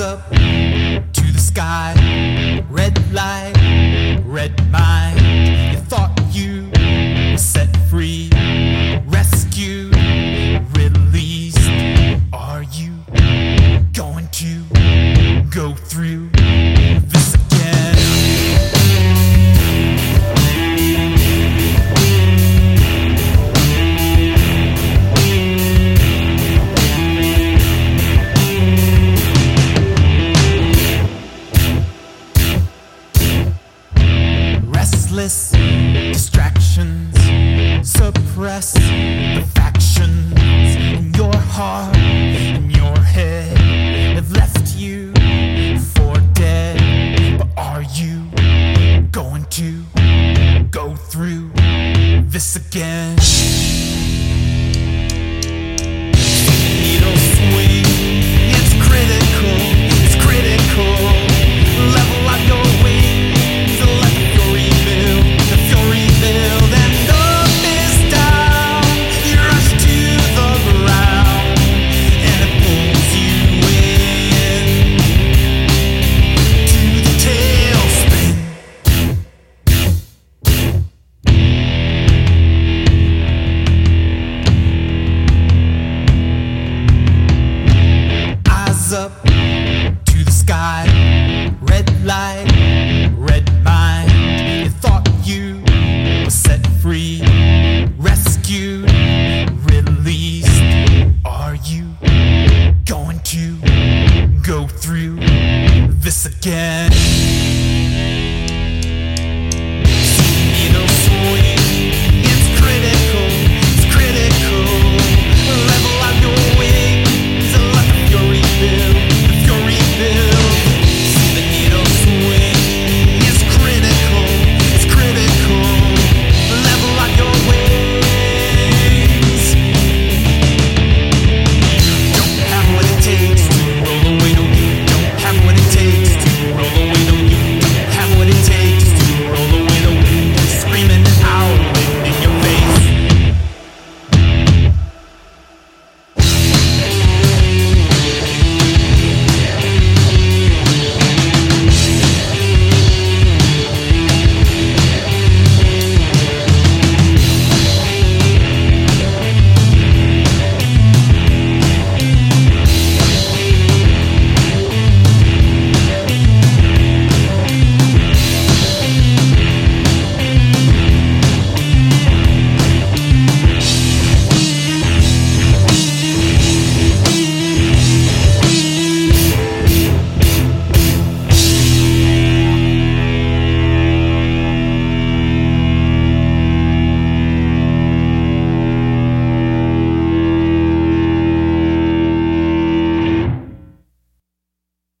up to the sky. Red light. endless distractions suppress the factions. In your going to go through this again.